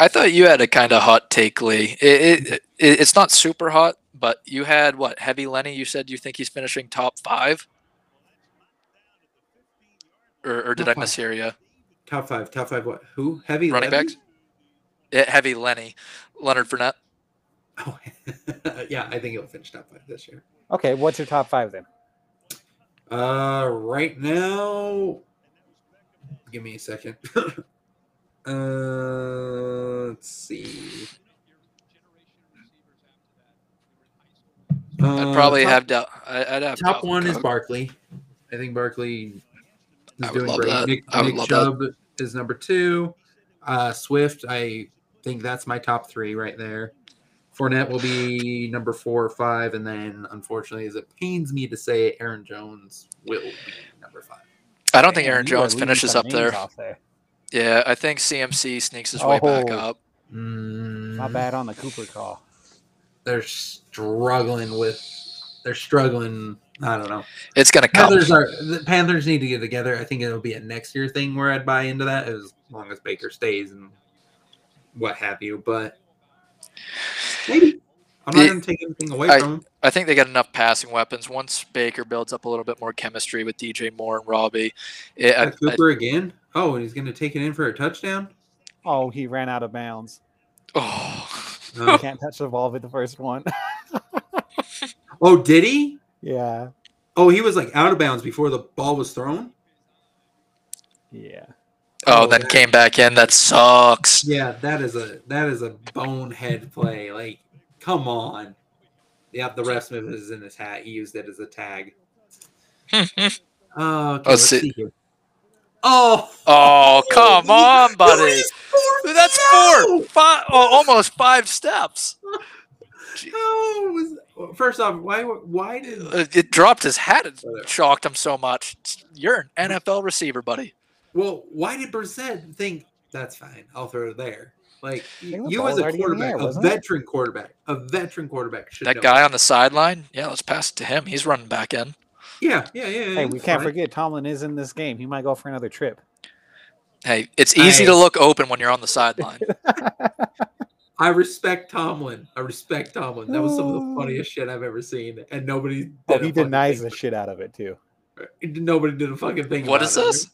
I thought you had a kind of hot take, Lee. It, it, it it's not super hot, but you had what? Heavy Lenny. You said you think he's finishing top five, or, or did Top I mishear you? Top five, top five. What? Who? Heavy Running Levy? backs. Yeah, heavy Lenny, Leonard Fournette. Oh, yeah, I think he'll finish top five this year. Okay, what's your top five then? Uh, right now, give me a second. uh, let's see. I'd Uh, probably top- have doubt. I- I'd have Top Dalvin one is Cook. Barkley. I think Barkley is would doing great. that. Nick, Nick. Chubb is number two. Uh, Swift, I think that's my top three right there. Fournette will be number four or five, and then unfortunately, as it pains me to say, Aaron Jones will be number five. I don't think Aaron Jones finishes up there. there. Yeah, I think CMC sneaks his way back Oh. up. Mm, Not bad on the Cooper call. They're struggling with. They're struggling. I don't know. It's gonna come. Panthers are the Panthers need to get together. I think it'll be a next year thing where I'd buy into that as long as Baker stays and what have you. But maybe I'm not going to take anything away I- from him. I think they got enough passing weapons. Once Baker builds up a little bit more chemistry with DJ Moore and Robbie, it, I, Cooper again. Oh, and he's going to take it in for a touchdown. Oh, he ran out of bounds. I, oh, Oh, Can't touch the ball with the first one. oh, did he? yeah. Oh, he was like out of bounds before the ball was thrown. Yeah. oh, Oh, then came back in. That sucks. Yeah, that is a that is a bonehead play. Like, come on. Yeah, the ref Smith is in his hat. He used it as a tag. Oh, okay, Let's let's see. see here. Oh, oh, come on, buddy. That's four, five, oh, almost five steps. Was first off? Why? Why did? Uh, It dropped his hat. It shocked him so much. You're an NFL receiver, buddy. Well, why did Brissett think that's fine? I'll throw it there. Like you as a already in the quarterback, air, a wasn't it? veteran quarterback, a veteran quarterback should That know. guy on the sideline, yeah, let's pass it to him. He's running back in. Yeah, yeah, yeah. Hey, we can't fine. forget Tomlin is in this game. He might go for another trip. Hey, it's easy to look open when you're on the sideline. I respect Tomlin. I respect Tomlin. That was some of the funniest shit I've ever seen, and nobody. Oh, did Oh, he denies the shit out of it too. Uh, nobody did a fucking thing. What about is it. this?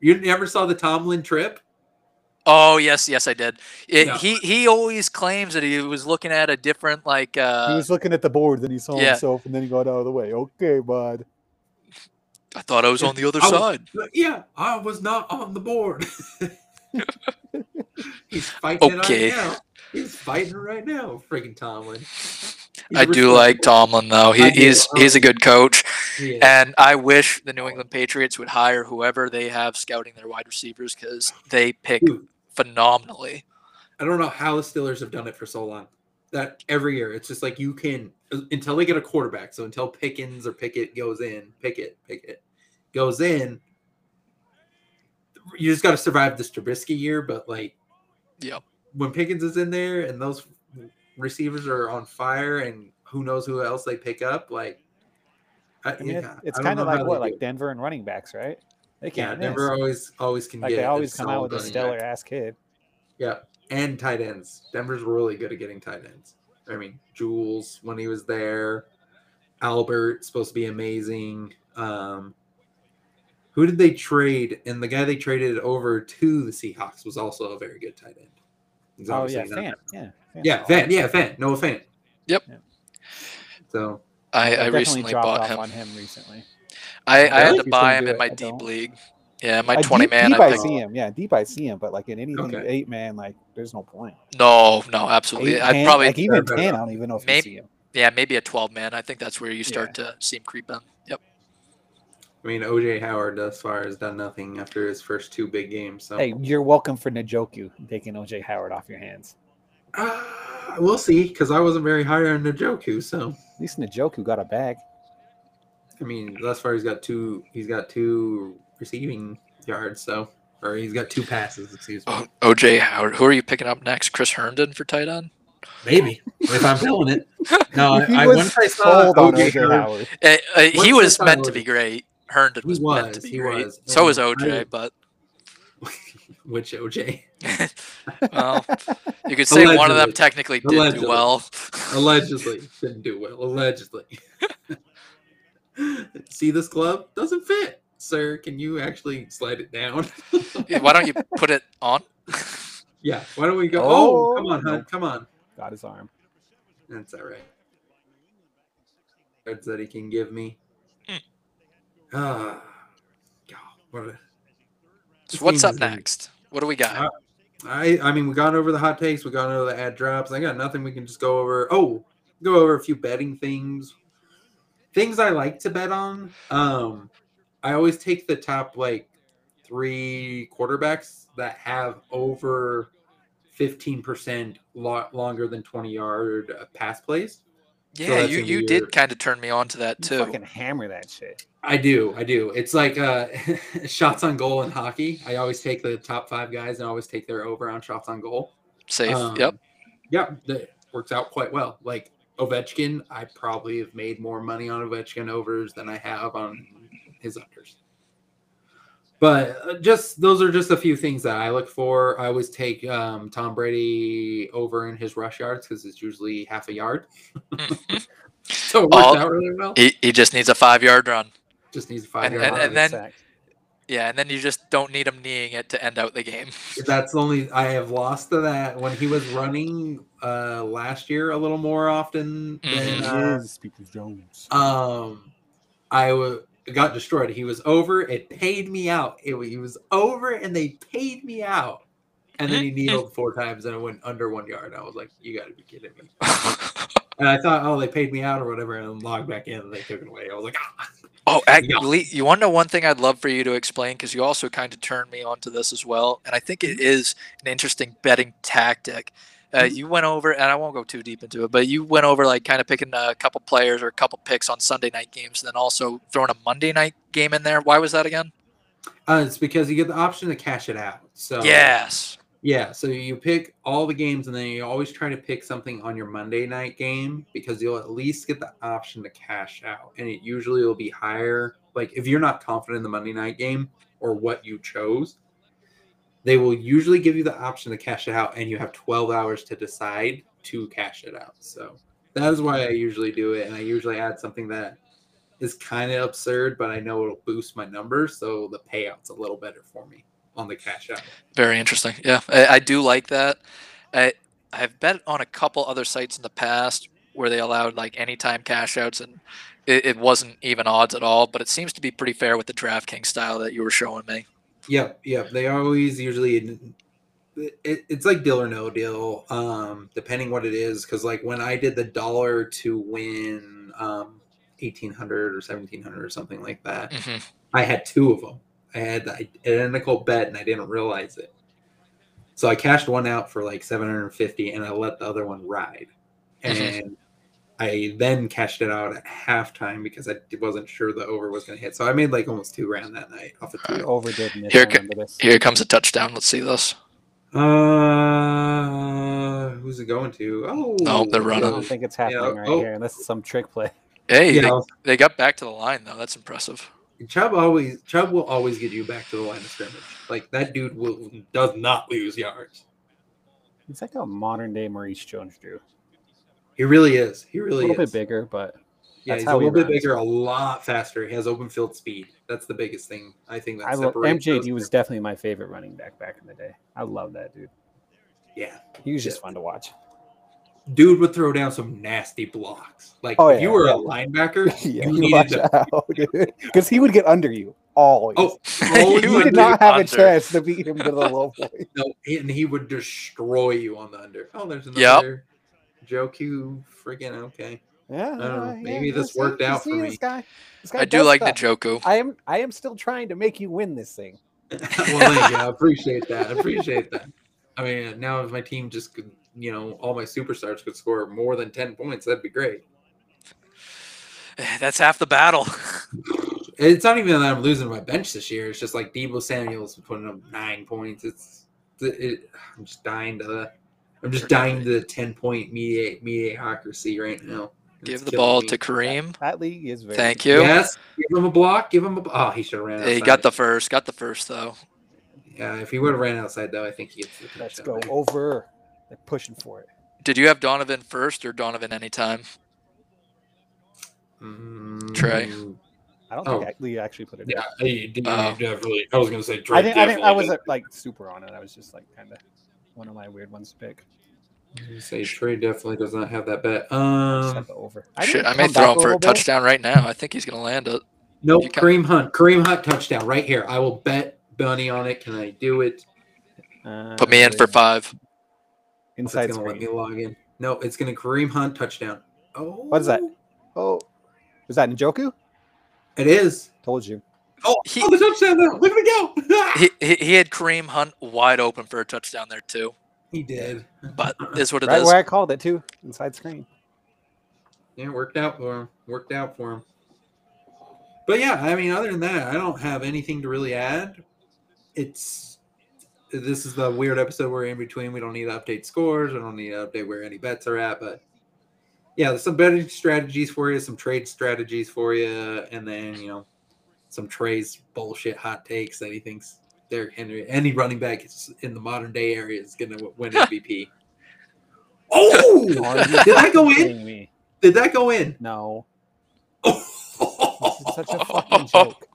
You never saw the Tomlin trip? Oh yes, yes, I did. It, Yeah. He he always claims that he was looking at a different like. Uh, he was looking at the board, then he saw yeah. himself, and then he got out of the way. Okay, bud. I thought I was on the other I was- side. Yeah, I was not on the board. He's fighting Okay. it right now. He's fighting right now, freaking Tomlin. I do like. Tomlin though. He, he's he's a good coach, and I wish the New England Patriots would hire whoever they have scouting their wide receivers because they pick Dude, phenomenally. I don't know how the Steelers have done it for so long. That every year, it's just like you can until they get a quarterback. So until Pickens or Pickett goes in, Pickett, Pickett goes in, you just got to survive this Trubisky year. But like, Yep. when Pickens is in there and those receivers are on fire, and who knows who else they pick up, like, I, I mean, yeah, it's, kind of like what, like. Denver and running backs, right? They yeah, can't Denver miss. always always can Like get they always come out with a stellar back. ass kid. Yeah, and tight ends. Denver's really good at getting tight ends. I mean, Jules when he was there, Albert supposed to be amazing. Um, who did they trade? And the guy they traded over to the Seahawks was also a very good tight end. He's Oh yeah, Fant. Yeah. Fant's Yeah, solid. Fant. Yeah, Fant. Noah Fant. Yep. Yeah. So I, I definitely recently bought him. on him recently. I, I had to buy him in my deep league. Yeah, my Uh, twenty deep, man. Deep I I see him. Yeah, deep I see him. But like in anything Okay. eight man, like there's no point. No, no, absolutely. I'd 10, probably like even ten. off. I don't even know if Maybe- you see him. yeah, maybe a twelve man. I think that's where you start to see him creep in. Yep. I mean, OJ Howard thus far has done nothing after his first two big games. So Hey, you're welcome for Njoku taking OJ Howard off your hands. Uh, we'll see, because I wasn't very high on Njoku. So At least Njoku got a bag. I mean, thus far he's got two. He's got two receiving yards. So, or he's got two passes. Excuse me. Oh, OJ Howard. Who are you picking up next? Chris Herndon for tight end? Maybe if I'm feeling it. No, I, he I was once I saw on OJ OJ Howard. Howard. Uh, uh, he was meant to be great. Herndon He was, meant to be he great. was, So was OJ, I- but Which OJ? well, you could say one of them technically did Allegedly. do well. Allegedly didn't do well. Allegedly. See this glove doesn't fit, sir. Can you actually slide it down? Yeah, Why don't you put it on? yeah. Why don't we go? Oh, Oh, come on, no. hun. Come on. Got his arm. That's all right. Cards that he can give me. Hmm. Ah, God, what a. So what's up next? What do we got? Uh, I I mean we gone over the hot takes, we gone over the ad drops. I got nothing we can just go over. Oh, go over a few betting things. Things I like to bet on. Um I always take the top like three quarterbacks that have over 15% lo- longer than 20 yard uh, pass plays. Yeah, that's you, you did kind of turn me on to that You too. fucking hammer that shit. I do, I do. It's like uh shots on goal in hockey. I always take the top 5 guys and always take their over on shots on goal. Safe. Um, yep. Yeah, that works out quite well. Like Ovechkin, I probably have made more money on Ovechkin overs than I have on his unders. But uh, just those are just a few things that I look for. I always take um, Tom Brady over in his rush yards because it's usually half a yard. so it works All- out really well. He, he just needs a five yard run. Just needs a five and- yard. and line. then- Yeah, and then you just don't need him kneeing it to end out the game. That's the only I have lost to that when he was running uh, last year a little more often than Mhm. uh, Speakers Jones. um I wa- got destroyed. He was over. It paid me out. It, he was over, and they paid me out. And then he kneeled four times, and it went under one yard. I was like, "You got to be kidding me!" And I thought, "Oh, they paid me out or whatever," and logged back in, and they took it away. I was like, "Ah." Oh, actually, you want to know one thing I'd love for you to explain because you also kind of turned me onto this as well, and I think Mm-hmm. it is an interesting betting tactic. Uh, Mhm. you went over, and I won't go too deep into it, but you went over like kind of picking a couple players or a couple picks on Sunday night games, and then also throwing a Monday night game in there. Why was that again? Uh, it's because you get the option to cash it out. So Yes. Yeah, so you pick all the games and then you always try to pick something on your Monday night game because you'll at least get the option to cash out. And it usually will be higher. Like if you're not confident in the Monday night game or what you chose, they will usually give you the option to cash it out and you have 12 hours to decide to cash it out. So that is why I usually do it. And I usually add something that is kind of absurd, but I know it'll boost my numbers. So the payout's a little better for me on the cash out. Very interesting. Yeah, I, I do like that. I I've bet on a couple other sites in the past where they allowed like anytime cash outs and it, it wasn't even odds at all. But it seems to be pretty fair with the DraftKings style that you were showing me. Yep, yep. They always usually it, it's like deal or no deal, um, depending what it is. Because like when I did the dollar to win um, eighteen hundred or seventeen hundred or something like that, hmm I had two of them. I had the identical bet and I didn't realize it. So I cashed one out for like 750 and I let the other one ride. And I then cashed it out at halftime because I wasn't sure the over was going to hit. So I made like almost two grand that night off of All two. Overdid miss. Here I co- this. Here comes a touchdown. Let's see this. Uh, who's it going to? Oh, Oh, they're I running. don't think it's happening Yeah, right oh. here. This is some trick play. Hey, Yeah, they, they got back to the line though. That's impressive. Chubb always Chubb will always get you back to the line of scrimmage. Like that dude will does not lose yards. He's like a modern day Maurice Jones-Drew. He really is. He really is. A little is. bit bigger, but Yeah, he's a how he little bit runs. bigger, a lot faster. He has open field speed. That's the biggest thing. I think that I love separates those MJD was two. definitely my favorite running back back in the day. I love that dude. yeah. He was just Yeah. fun to watch. Dude would throw down some nasty blocks. Like Oh, if you were yeah. a linebacker, yeah, you you needed to. Because he would get under you always. Oh, oh, You you would did not have under. a chance to beat him to the low point. no, and he would destroy you on the under. Oh, there's another Joe Q. Friggin' okay. Yeah, don't yeah, Maybe yeah, this see- worked you out see for this me. Guy, this guy I do like stuff. Njoku. I am I am still trying to make you win this thing. well, thank you. I appreciate that. I appreciate that. I mean, now if my team just could, you know, all my superstars could score more than ten points, that'd be great. That's half the battle. It's not even that I'm losing my bench this year. It's just like Deebo Samuel's putting up nine points. It's, it, I'm just dying to the, I'm just dying to the ten point media mediocrity right now. Give the ball me. to Kareem. That league is very. Thank you. Yes, give him a block. Give him a. Oh, he should have ran. Outside. He got the first. Got the first though. Yeah, if he would have ran outside though, I think he gets the Let's go there. over. They're pushing for it. Did you have Donovan first or Donovan anytime? Trey. Mm, I don't Oh. think Lee actually put it. Yeah, in. he did- Oh. definitely. I was gonna say. I think I think I wasn't like super on it. I was just like kind of one of my weird ones to pick. Say Trey definitely does not have that bet. Um, had the over. Shit, didn't I may throw him for a little bit. touchdown right now. I think he's gonna land it. no, You can- Kareem Hunt. Kareem Hunt touchdown right here. I will bet Bunny on it. Can I do it? Uh, Put me in for five. inside it's gonna let me log in. No, it's gonna Kareem Hunt touchdown. Oh, What is that? Oh, was that Njoku? It is. Told you. Oh, He- oh the touchdown! Though. Look at it go! He, he he had Kareem Hunt wide open for a touchdown there too. he did. But is what it is. Right where I called it too. Inside screen. Yeah, it worked out for him. Worked out for him. But yeah, I mean, other than that, I don't have anything to really add. It's this is the weird episode we're in between. We don't need to update scores. We don't need to update where any bets are at. But yeah, there's some betting strategies for you, some trade strategies for you, and then you know some Trey's bullshit hot takes that he thinks Derrick Henry, any running back in the modern day area is going to win MVP. oh, did that go in? Me? Did that go in? No. Oh, This is such a fucking joke.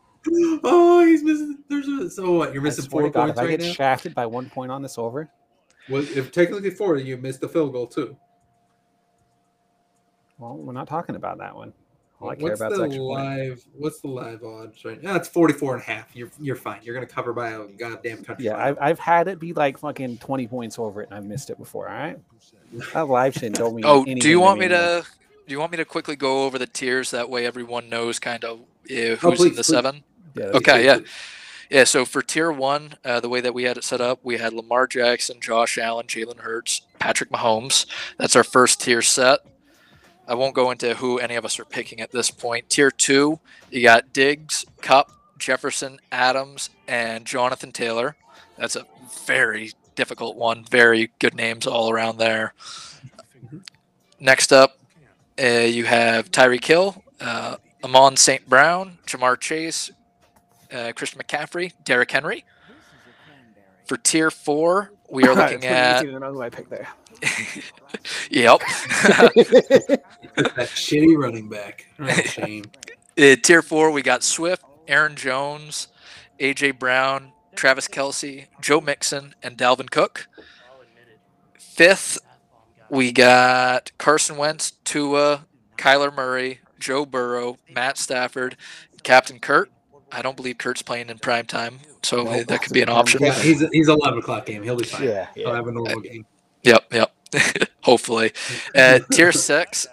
oh, he's missing. There's a, so what? You're missing swear four God, points if I right get now. shafted by one point on this over, well, if technically four, you missed the field goal too. well, we're not talking about that one. All I care what's about the extra point. live? What's the live odds right now? It's 44 and a half. You're you're fine. You're gonna cover by a goddamn touchdown. Yeah, I've, I've had it be like fucking 20 points over it and I've missed it before. All right. That live shit don't mean Oh, do you want me anymore. to? Do you want me to quickly go over the tiers that way everyone knows kind of uh, who's Oh, in the please. seven? Yeah, Okay, Please, yeah. Yeah, so for tier one, uh, the way that we had it set up, we had Lamar Jackson, Josh Allen, Jalen Hurts, Patrick Mahomes. That's our first tier set. I won't go into who any of us are picking at this point. Tier two, you got Diggs, Kupp, Jefferson, Adams, and Jonathan Taylor. That's a very difficult one. Very good names all around there. Next up, uh, you have Tyreek Hill, uh, Amon St. Brown, Ja'Marr Chase, uh, Christian McCaffrey, Derrick Henry. For tier four, we are It's looking pretty at. easy to know who I picked there. yep. that shitty running back. Oh, shame. Uh, tier four, we got Swift, Aaron Jones, AJ Brown, Travis Kelce, Joe Mixon, and Dalvin Cook. Fifth, we got Carson Wentz, Tua, Kyler Murray, Joe Burrow, Matt Stafford, Captain Kirk. I don't believe Kirk's playing in prime time, so No, that could be an option. Yeah, he's a, he's a eleven o'clock game. He'll be fine. Yeah, He'll have a normal game. Yep, yep. Hopefully. Uh, tier six.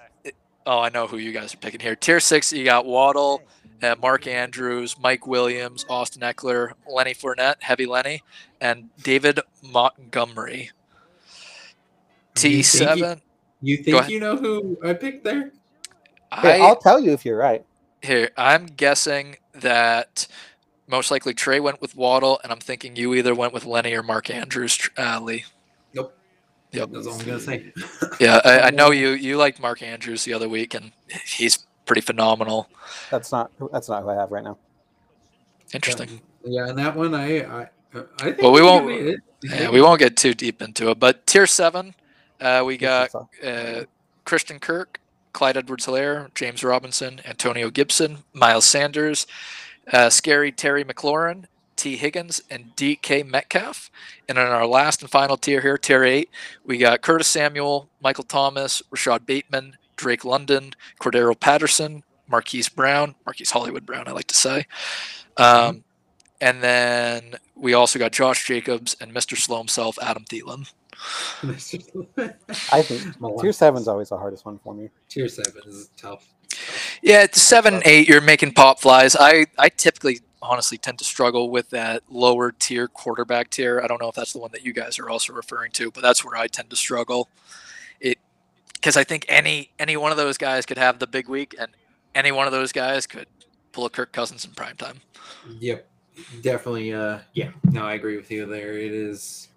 Oh, I know who you guys are picking here. Tier six, you got Waddle, uh, Mark Andrews, Mike Williams, Austin Ekeler, Lenny Fournette, Heavy Lenny, and David Montgomery. You think T7. You think you know who I picked there? Hey, I I'll tell you if you're right. Here. I'm guessing that most likely Trey went with Waddle, and I'm thinking you either went with Lenny or Mark Andrews, uh, Lee. Nope. Yep. That's all I'm gonna say. Yeah, I, I know you. You liked Mark Andrews the other week, and he's pretty phenomenal. That's not that's not who I have right now. Interesting. Yeah, and that one I I, I think Well, we won't- it. Yeah, we won't get too deep into it, but tier seven, uh, we got uh, Christian Kirk, Clyde Edwards-Hilaire, James Robinson, Antonio Gibson, Miles Sanders, uh, Scary Terry McLaurin, Tee Higgins, and DK Metcalf. And in our last and final tier here, tier eight, we got Curtis Samuel, Michael Thomas, Rashod Bateman, Drake London, Cordarrelle Patterson, Marquise Brown, Marquise Hollywood Brown, I like to say. Um, and then we also got Josh Jacobs and Mr. Slow himself, Adam Thielen. I think tier seven's always the hardest one for me. Tier seven is tough. Yeah, it's seven, tough. eight. You're making pop flies. I I typically, honestly, tend to struggle with that lower tier quarterback tier. I don't know if that's the one that you guys are also referring to, but that's where I tend to struggle. It because I think any any one of those guys could have the big week, and any one of those guys could pull a Kirk Cousins in prime time. Yep. Definitely uh yeah. No, I agree with you there. It is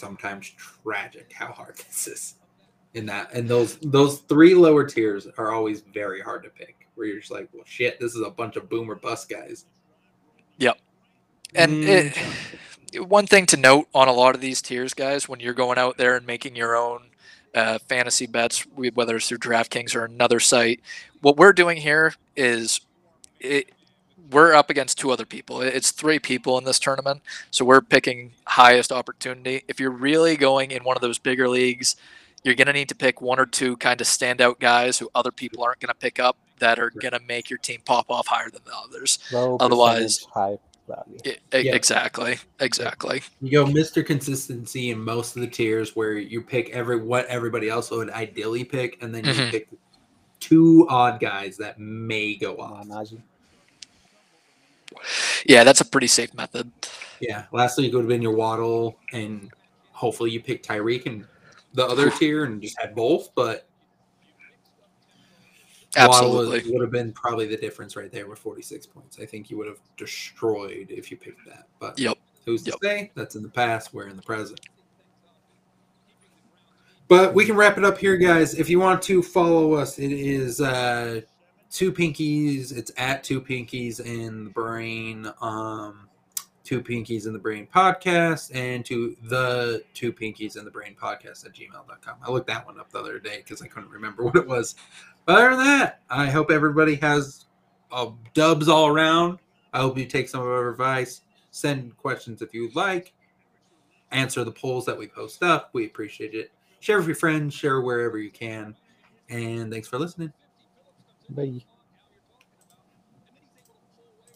sometimes tragic how hard this is. In that and those those three lower tiers are always very hard to pick. Where you're just like, well shit, this is a bunch of boomer bust guys. Yep. And Mm, it, one thing to note on a lot of these tiers, guys, when you're going out there and making your own uh, fantasy bets, whether it's through DraftKings or another site, what we're doing here is it, we're up against two other people. It's three people in this tournament, so we're picking highest opportunity. If you're really going in one of those bigger leagues, you're going to need to pick one or two kind of standout guys who other people aren't going to pick up that are going to make your team pop off higher than the others. Low Otherwise- high value. I- I- Yeah. Exactly. Exactly. You go Mr. Consistency in most of the tiers where you pick every what everybody else would ideally pick, and then you Mhm. pick two odd guys that may go off. on, Najee. Yeah, that's a pretty safe method. Yeah. Lastly, week would have been your Waddle, and hopefully you pick Tyreek and the other tier and just had both, but Waddle was- would have been probably the difference right there with 46 points. I think you would have destroyed if you picked that. But Yep. who's to Yep. say? That's in the past. We're in the present. But we can wrap it up here, guys. If you want to follow us, it is uh, two pinkies. It's at two pinkies in the brain. Um, two pinkies in the brain podcast and to the two pinkies in the brain podcast at gmail.com. I looked that one up the other day because I couldn't remember what it was. But other than that, I hope everybody has uh, dubs all around. I hope you take some of our advice. Send questions if you'd like. Answer the polls that we post up. We appreciate it. Share with your friends. Share wherever you can. And thanks for listening. Bye.